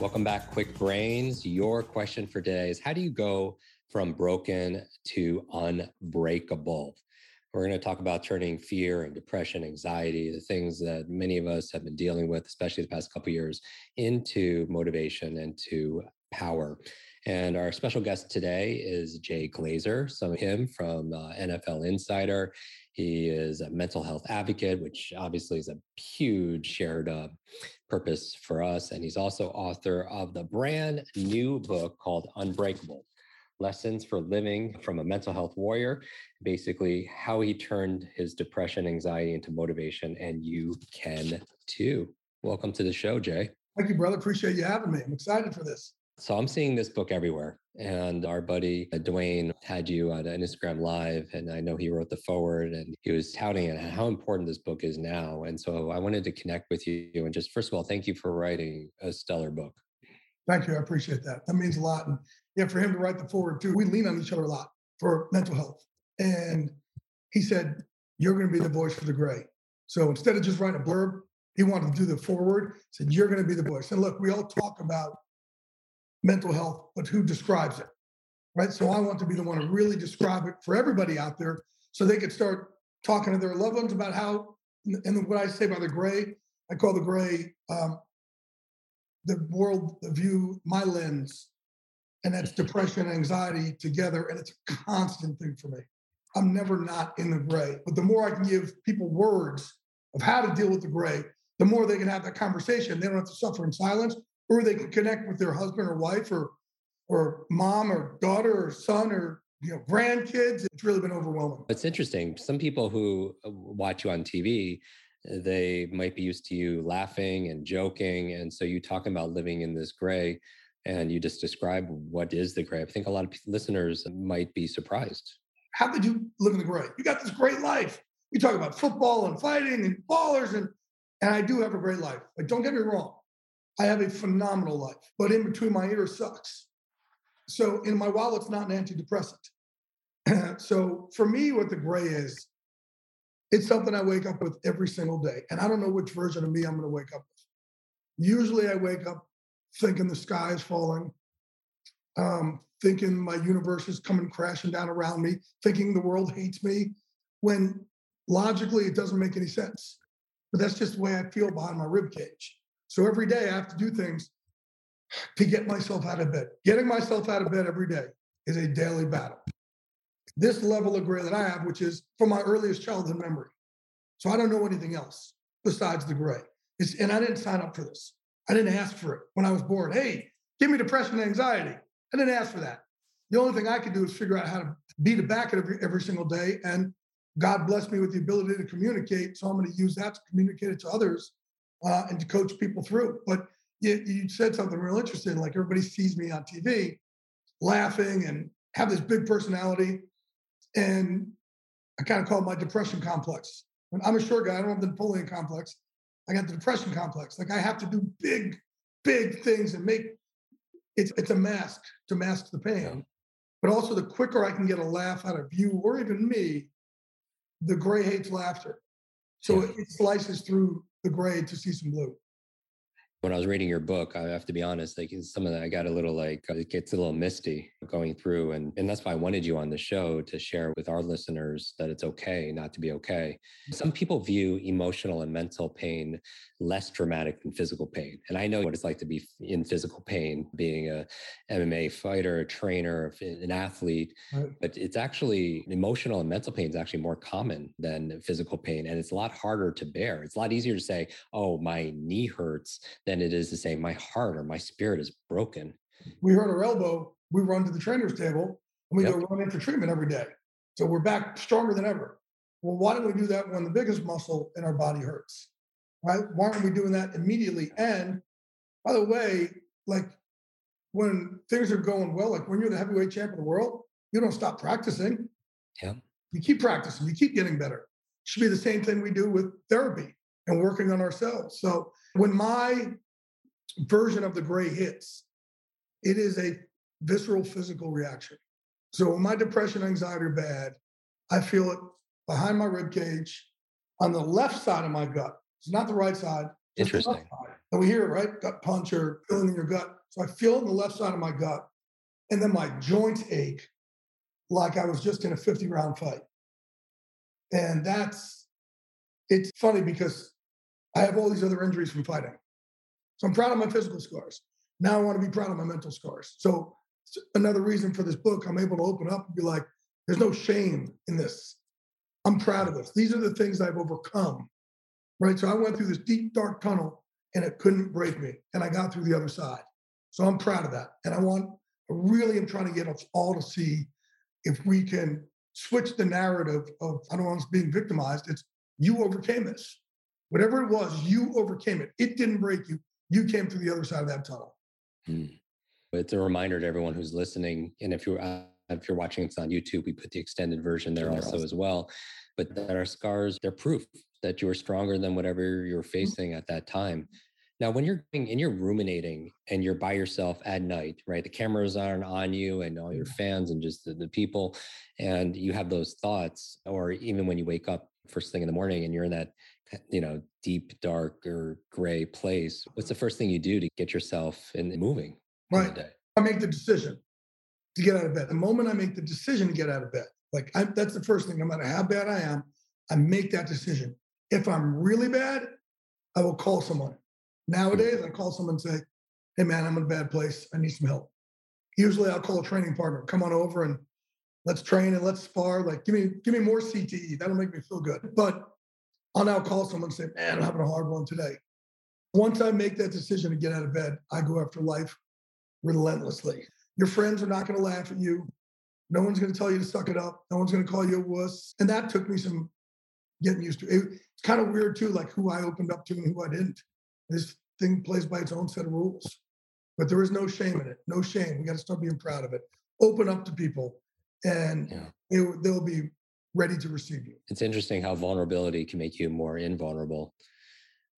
Welcome back, Kwik Brains. Your question for today is How do you go from broken to unbreakable? We're going to talk about turning fear and depression, anxiety, the things that many of us have been dealing with, especially the past couple years, into motivation and to power. And our special guest today is Jay Glazer. Some of him from uh, NFL Insider. He is a mental health advocate, which obviously is a huge shared uh, purpose for us. And he's also author of the brand new book called Unbreakable Lessons for Living from a Mental Health Warrior. Basically, how he turned his depression, anxiety into motivation. And you can too. Welcome to the show, Jay. Thank you, brother. Appreciate you having me. I'm excited for this. So I'm seeing this book everywhere. And our buddy uh, Dwayne had you on Instagram Live, and I know he wrote the foreword and he was touting it how important this book is now. And so I wanted to connect with you and just first of all, thank you for writing a stellar book. Thank you. I appreciate that. That means a lot. And yeah, for him to write the foreword too, we lean on each other a lot for mental health. And he said, You're going to be the voice for the gray. So instead of just writing a blurb, he wanted to do the foreword, said, You're going to be the voice. And look, we all talk about mental health, but who describes it, right? So I want to be the one to really describe it for everybody out there so they could start talking to their loved ones about how, and what I say by the gray, I call the gray um, the world, the view, my lens, and that's depression and anxiety together. And it's a constant thing for me. I'm never not in the gray. But the more I can give people words of how to deal with the gray, the more they can have that conversation. They don't have to suffer in silence or they can connect with their husband or wife or or mom or daughter or son or you know grandkids. It's really been overwhelming. It's interesting. Some people who uh, watch you on tv they might be used to you laughing and joking and so you talking about living in this gray and you just describe what is the gray. I think a lot of listeners might be surprised. How did you live in the gray? You got this great life. You talk about football and fighting and ballers and and i do have a great life like don't get me wrong I have a phenomenal life, but in between my ears sucks. So in my wallet's not an antidepressant. so for me, what the gray is, it's something I wake up with every single day. And I don't know which version of me I'm going to wake up with. Usually I wake up thinking the sky is falling, um, thinking my universe is coming crashing down around me, thinking the world hates me, when logically it doesn't make any sense. But that's just the way I feel behind my rib cage. So every day I have to do things to get myself out of bed. Getting myself out of bed every day is a daily battle. This level of gray that I have, which is from my earliest childhood memory. So I don't know anything else besides the gray. It's, and I didn't sign up for this. I didn't ask for it when I was born. Hey, give me depression and anxiety. I didn't ask for that. The only thing I could do is figure out how to beat it back every, every single day. And God blessed me with the ability to communicate. So I'm going to use that to communicate it to others uh, and to coach people through. But you, you said something real interesting. Like everybody sees me on TV laughing and have this big personality. And I kind of call it my depression complex. I'm a short guy. I don't have the Napoleon complex. I got the depression complex. Like I have to do big, big things and make it's it's a mask to mask the pain. But also the quicker I can get a laugh out of you or even me, the gray hates laughter. So yeah. it slices through the gray to see some blue when I was reading your book, I have to be honest, like some of that I got a little like it gets a little misty going through. And and that's why I wanted you on the show to share with our listeners that it's okay not to be okay. Some people view emotional and mental pain less dramatic than physical pain. And I know what it's like to be in physical pain, being a MMA fighter, a trainer, an athlete. Right. But it's actually emotional and mental pain is actually more common than physical pain. And it's a lot harder to bear. It's a lot easier to say, oh, my knee hurts than it is to say my heart or my spirit is broken. We hurt our elbow, we run to the trainer's table and we yep. go run in for treatment every day. So we're back stronger than ever. Well, why don't we do that when the biggest muscle in our body hurts? Right? Why aren't we doing that immediately? And by the way, like when things are going well, like when you're the heavyweight champ of the world, you don't stop practicing. Yeah. You keep practicing, you keep getting better. It Should be the same thing we do with therapy and working on ourselves. So when my version of the gray hits, it is a visceral physical reaction. So when my depression, anxiety are bad, I feel it behind my rib cage, on the left side of my gut. It's not the right side. Interesting. And we hear it, right? Gut punch or feeling in your gut. So I feel it on the left side of my gut. And then my joints ache like I was just in a 50 round fight. And that's, it's funny because I have all these other injuries from fighting. So I'm proud of my physical scars. Now I want to be proud of my mental scars. So another reason for this book, I'm able to open up and be like, there's no shame in this. I'm proud of this. These are the things I've overcome. Right. So I went through this deep, dark tunnel and it couldn't break me. And I got through the other side. So I'm proud of that. And I want, I really am trying to get us all to see if we can switch the narrative of, I don't want us being victimized. It's you overcame this. Whatever it was, you overcame it. It didn't break you. You came through the other side of that tunnel. Hmm. It's a reminder to everyone who's listening. And if you're, uh, if you're watching this on YouTube, we put the extended version there also as well. But that our scars, they're proof that you're stronger than whatever you're mm-hmm. facing at that time. Now, when you're going and you're ruminating and you're by yourself at night, right? The cameras aren't on you and all your mm-hmm. fans and just the, the people, and you have those thoughts, or even when you wake up first thing in the morning and you're in that you know deep dark or gray place what's the first thing you do to get yourself in moving right. i make the decision to get out of bed. The moment i make the decision to get out of bed like I, that's the first thing no matter how bad i am i make that decision. If i'm really bad i will call someone. Hmm. Nowadays i call someone and say hey man i'm in a bad place. I need some help. Usually i'll call a training partner come on over and let's train and let's spar like give me give me more cte that'll make me feel good. But I'll now call someone and say, man, I'm having a hard one today. Once I make that decision to get out of bed, I go after life relentlessly. Your friends are not going to laugh at you. No one's going to tell you to suck it up. No one's going to call you a wuss. And that took me some getting used to. It, it's kind of weird too, like who I opened up to and who I didn't. This thing plays by its own set of rules. But there is no shame in it. No shame. We got to start being proud of it. Open up to people, and yeah. it, they'll be ready to receive you. It's interesting how vulnerability can make you more invulnerable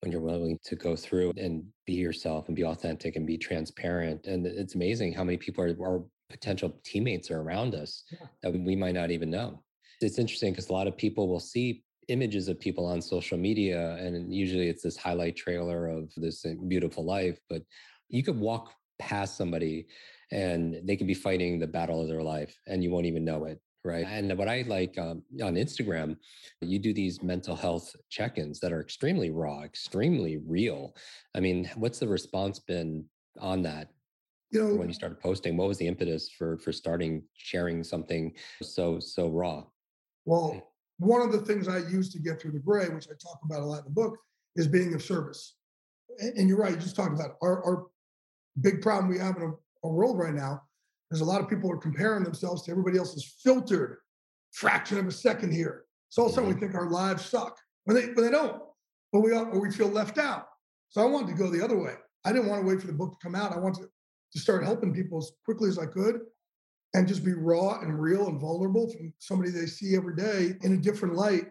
when you're willing to go through and be yourself and be authentic and be transparent. And it's amazing how many people are, potential teammates are around us yeah. that we might not even know. It's interesting because a lot of people will see images of people on social media, and usually it's this highlight trailer of this uh, beautiful life, but you could walk past somebody and they could be fighting the battle of their life and you won't even know it right? And what I like um, on Instagram, you do these mental health check ins that are extremely raw, extremely real. I mean, what's the response been on that? You know, when you started posting, what was the impetus for for starting sharing something so so raw? Well, one of the things I use to get through the gray, which I talk about a lot in the book, is being of service. And you're right, you just talked about our, our big problem we have in a, a world right now there's a lot of people are comparing themselves to everybody else's filtered fraction of a second here. So all of a sudden we mm-hmm. think our lives suck when they when they don't, but we or we feel left out. So I wanted to go the other way. I didn't want to wait for the book to come out. I wanted to start helping people as quickly as I could and just be raw and real and vulnerable from somebody they see every day in a different light.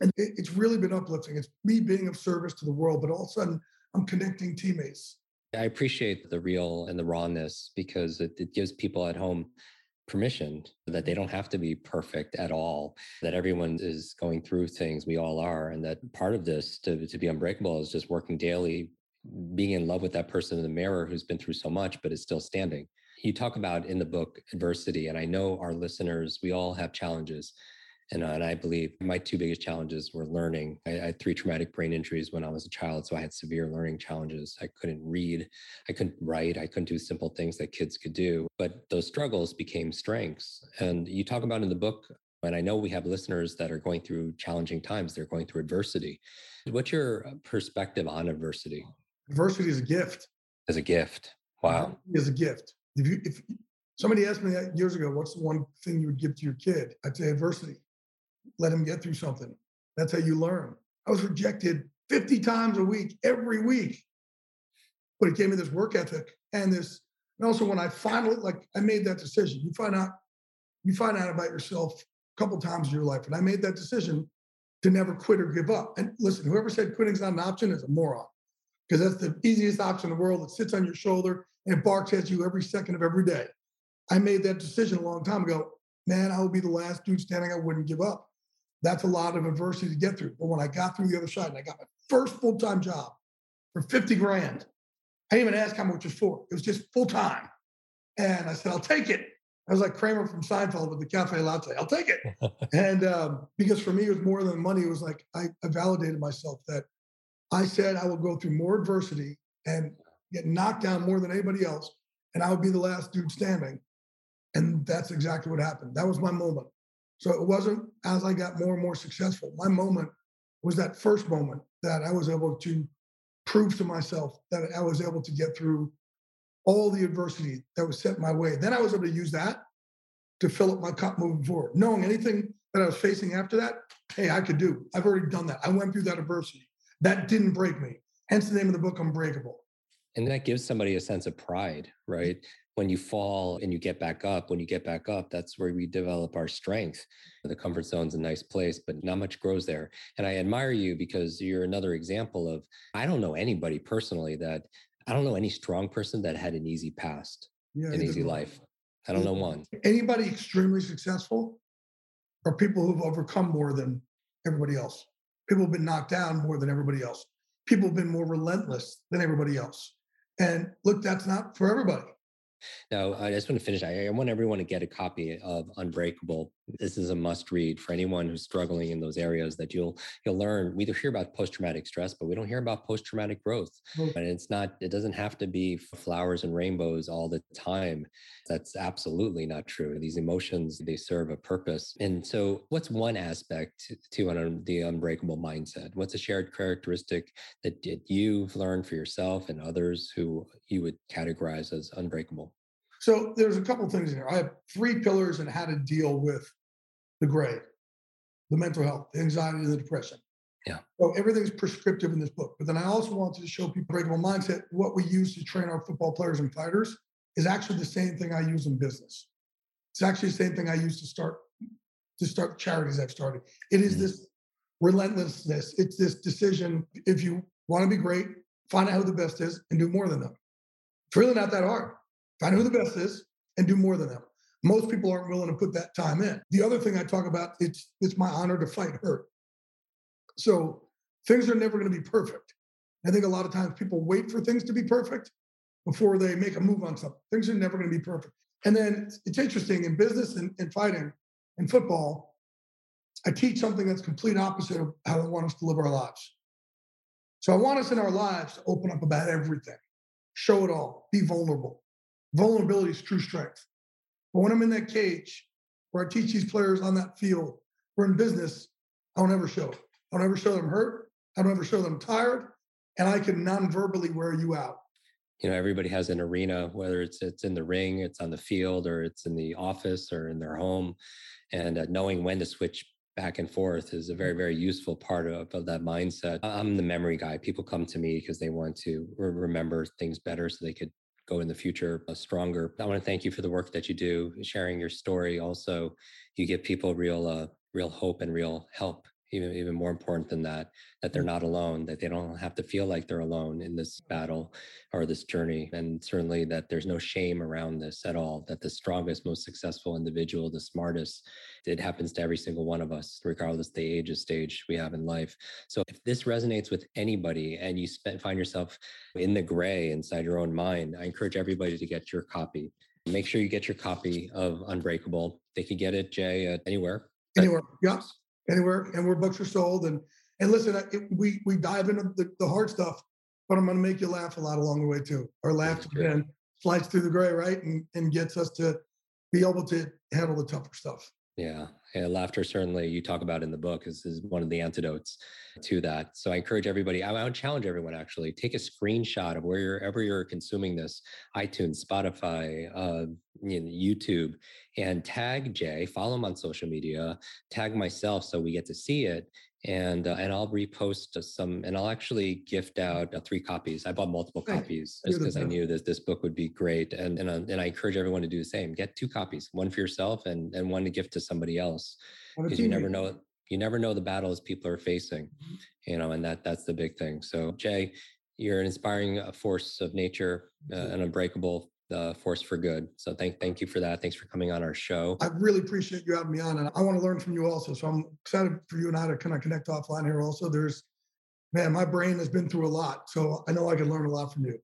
And it, it's really been uplifting. It's me being of service to the world, but all of a sudden I'm connecting teammates. I appreciate the real and the rawness because it, it gives people at home permission that they don't have to be perfect at all, that everyone is going through things, we all are, and that part of this to, to be unbreakable is just working daily, being in love with that person in the mirror who's been through so much but is still standing. You talk about in the book adversity, and I know our listeners, we all have challenges. And, uh, and I believe my two biggest challenges were learning. I, I, had three traumatic brain injuries when I was a child. So I had severe learning challenges. I couldn't read, I couldn't write, I couldn't do simple things that kids could do. But those struggles became strengths. And you talk about in the book, and I know we have listeners that are going through challenging times, they're going through adversity. What's your uh, perspective on adversity? Adversity is a gift. As a gift. Wow. Is a gift. If you, if somebody asked me that years ago, what's the one thing you would give to your kid? I'd say adversity let him get through something. That's how you learn. I was rejected 50 times a week, every week. But it gave me this work ethic and this And also when I finally like I made that decision, you find out you find out about yourself a couple times in your life. And I made that decision to never quit or give up. And listen, whoever said quitting's not an option is a moron. Because that's the easiest option in the world. It sits on your shoulder and barks at you every second of every day. I made that decision a long time ago. Man, I would be the last dude standing. I wouldn't give up. That's a lot of adversity to get through. But when I got through the other side and I got my first full time job for 50 grand, I didn't even ask how much it was for. It was just full time. And I said, I'll take it. I was like Kramer from Seinfeld with the cafe latte. I'll take it. and um, because for me, it was more than money. It was like I, I validated myself that I said I will go through more adversity and get knocked down more than anybody else, and I would be the last dude standing. And that's exactly what happened. That was my moment. So it wasn't as I got more and more successful. My moment was that first moment that I was able to prove to myself that I was able to get through all the adversity that was set my way. Then I was able to use that to fill up my cup moving forward. Knowing anything that I was facing after that, hey, I could do. I've already done that. I went through that adversity. That didn't break me. Hence the name of the book, Unbreakable. And that gives somebody a sense of pride, mm-hmm. right? When you fall and you get back up, when you get back up, that's where we develop our strength. The comfort zone's a nice place, but not much grows there. And I admire you because you're another example of I don't know anybody personally that I don't know any strong person that had an easy past, yeah, an easy life. I don't know one. Anybody extremely successful are people who've overcome more than everybody else. People have been knocked down more than everybody else. People have been more relentless than everybody else. And look, that's not for everybody. Now, I just want to finish. I, I want everyone to get a copy of Unbreakable. This is a must read for anyone who's struggling in those areas that you'll you'll learn. We hear about post traumatic stress, but we don't hear about post traumatic growth. Mm-hmm. And it's not. It doesn't have to be flowers and rainbows all the time. That's absolutely not true. These emotions they serve a purpose. And so, what's one aspect to an, the unbreakable mindset? What's a shared characteristic that you've learned for yourself and others who you would categorize as unbreakable? So there's a couple things here. I have three pillars in how to deal with the gray, the mental health, the anxiety, and the depression. Yeah. So everything's prescriptive in this book. But then I also wanted to show people breakable mindset. What we use to train our football players and fighters is actually the same thing I use in business. It's actually the same thing I use to start to start charities I've started. It is mm-hmm. this relentlessness. It's this decision. If you want to be great, find out who the best is and do more than them. It's really not that hard. Find out who the best is and do more than them. Most people aren't willing to put that time in. The other thing I talk about, it's it's my honor to fight hurt. So things are never going to be perfect. I think a lot of times people wait for things to be perfect before they make a move on something. Things are never going to be perfect. And then it's, interesting in business and, and fighting and football, I teach something that's complete opposite of how I want us to live our lives. So I want us in our lives to open up about everything, show it all, be vulnerable, Vulnerability is true strength. But when I'm in that cage where I teach these players on that field, we're in business, I don't ever show. I don't ever show them hurt. I don't ever show them tired. And I can non-verbally wear you out. You know, everybody has an arena, whether it's it's in the ring, it's on the field, or it's in the office or in their home. And uh, knowing when to switch back and forth is a very very useful part of, of, that mindset i'm the memory guy people come to me because they want to remember things better so they could go in the future uh, stronger. I want to thank you for the work that you do, sharing your story. Also, you give people real, uh, real hope and real help even even more important than that that they're mm. not alone that they don't have to feel like they're alone in this battle or this journey and certainly that there's no shame around this at all that the strongest most successful individual the smartest it happens to every single one of us regardless the age or stage we have in life. So if this resonates with anybody and you spend, find yourself in the gray inside your own mind i encourage everybody to get your copy. Make sure you get your copy of unbreakable. They can get it jay uh, anywhere anywhere anywhere and where books are sold. And and listen, it, we we dive into the, the hard stuff, but I'm going to make you laugh a lot along the way too. Our laughter again slides through the gray, right, and and gets us to be able to handle the tougher stuff. Yeah, Laughter, certainly, you talk about in the book, is, is one of the antidotes to that. So I encourage everybody, I, I would challenge everyone actually, take a screenshot of wherever you're consuming this iTunes, Spotify, uh, you know, YouTube, and tag Jay, follow him on social media, tag myself so we get to see it and uh, and I'll repost some, and I'll actually gift out uh, three copies. I bought multiple copies because I knew that this book would be great, and and uh, and I encourage everyone to do the same. Get two copies, one for yourself and and one to gift to somebody else, because you never know you never know the battles people are facing, mm-hmm. you know, and that that's the big thing. So Jay, you're an inspiring uh, force of nature, uh, an unbreakable the force for good. So thank thank you for that. Thanks for coming on our show. I really appreciate you having me on, and I want to learn from you also. So I'm excited for you and I to kind of connect offline here. Also, there's man, my brain has been through a lot, so I know I can learn a lot from you.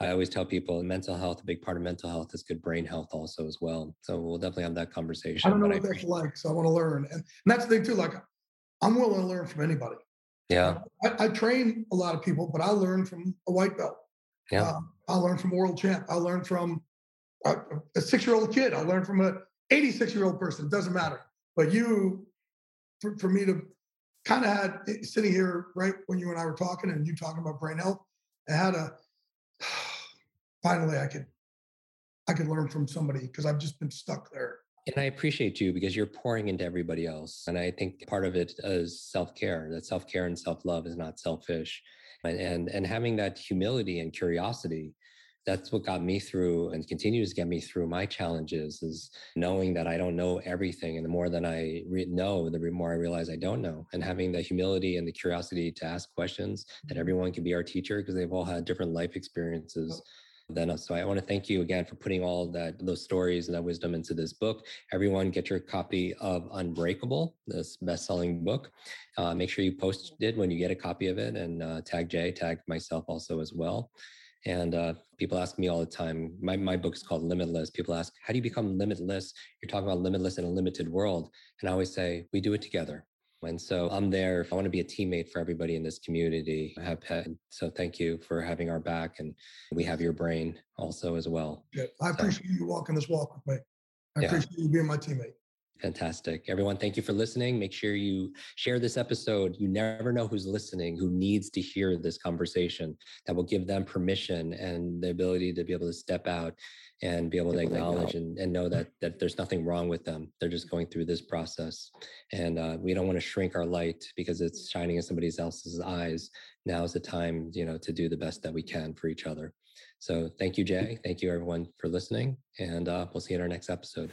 I always tell people mental health, a big part of mental health is good brain health also as well. So we'll definitely have that conversation. I don't know what that's like, so I want to learn. And, and that's the thing too, like I'm willing to learn from anybody. Yeah. I, I train a lot of people, but I learn from a white belt. Yeah. Uh, I learned from world champ. I learned from a, a six-year-old kid. I learned from a 86-year-old person. It doesn't matter. But you, for, for me to kind of had eh, sitting here right when you and I were talking, and you talking about brain health, I had a finally I could I could learn from somebody because I've just been stuck there. And I appreciate you because you're pouring into everybody else. And I think part of it is self-care. That self-care and self-love is not selfish and and, and having that humility and curiosity that's what got me through and continues to get me through my challenges is knowing that I don't know everything. And the more that I re- know, the more I realize I don't know. And having the humility and the curiosity to ask questions that mm-hmm. everyone can be our teacher because they've all had different life experiences than us. So I want to thank you again for putting all that those stories and that wisdom into this book. Everyone, get your copy of Unbreakable, this best-selling book. Uh, make sure you post it when you get a copy of it, and uh, tag Jay, tag myself also as well. And uh, people ask me all the time. My my book is called Limitless. People ask, "How do you become limitless?" You're talking about limitless in a limited world, and I always say, "We do it together." And so I'm there. If I want to be a teammate for everybody in this community. I have pet. So thank you for having our back. And we have your brain also as well. Yeah, I appreciate so, you walking this walk with me. I yeah. appreciate you being my teammate. Fantastic. Everyone, thank you for listening. Make sure you share this episode. You never know who's listening, who needs to hear this conversation that will give them permission and the ability to be able to step out and be able to acknowledge and, and know that that there's nothing wrong with them. They're just going through this process. And uh, we don't want to shrink our light because it's shining in somebody else's eyes. Now is the time, you know, to do the best that we can for each other. So thank you, Jay. Thank you, everyone, for listening. And uh, we'll see you in our next episode.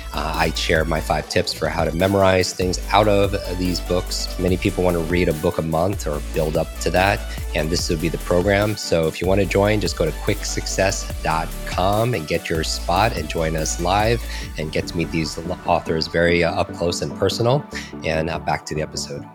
Uh, I share my five tips for how to memorize things out of these books. Many people want to read a book a month or build up to that, and this would be the program. So if you want to join, just go to kwiksuccess.com and get your spot and join us live and get to meet these authors very uh, up close and personal. And uh, back to the episode.